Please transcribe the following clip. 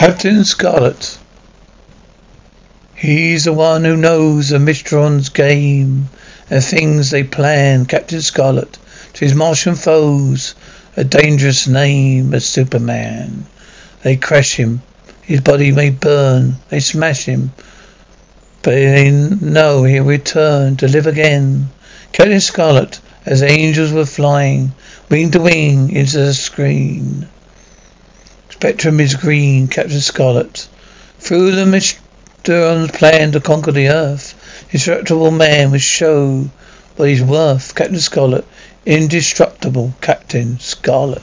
Captain Scarlet. He's the one who knows the Mysteron's game and things they plan. Captain Scarlet to his Martian foes, a dangerous name as Superman. They crash him, his body may burn, they smash him, but they know he'll return to live again. Captain Scarlet, as angels were flying, wing to wing into the screen. Spectrum is green, Captain Scarlet. Through the Mysteron's plan to conquer the earth, indestructible man would show what he's worth. Captain Scarlet, indestructible Captain Scarlet.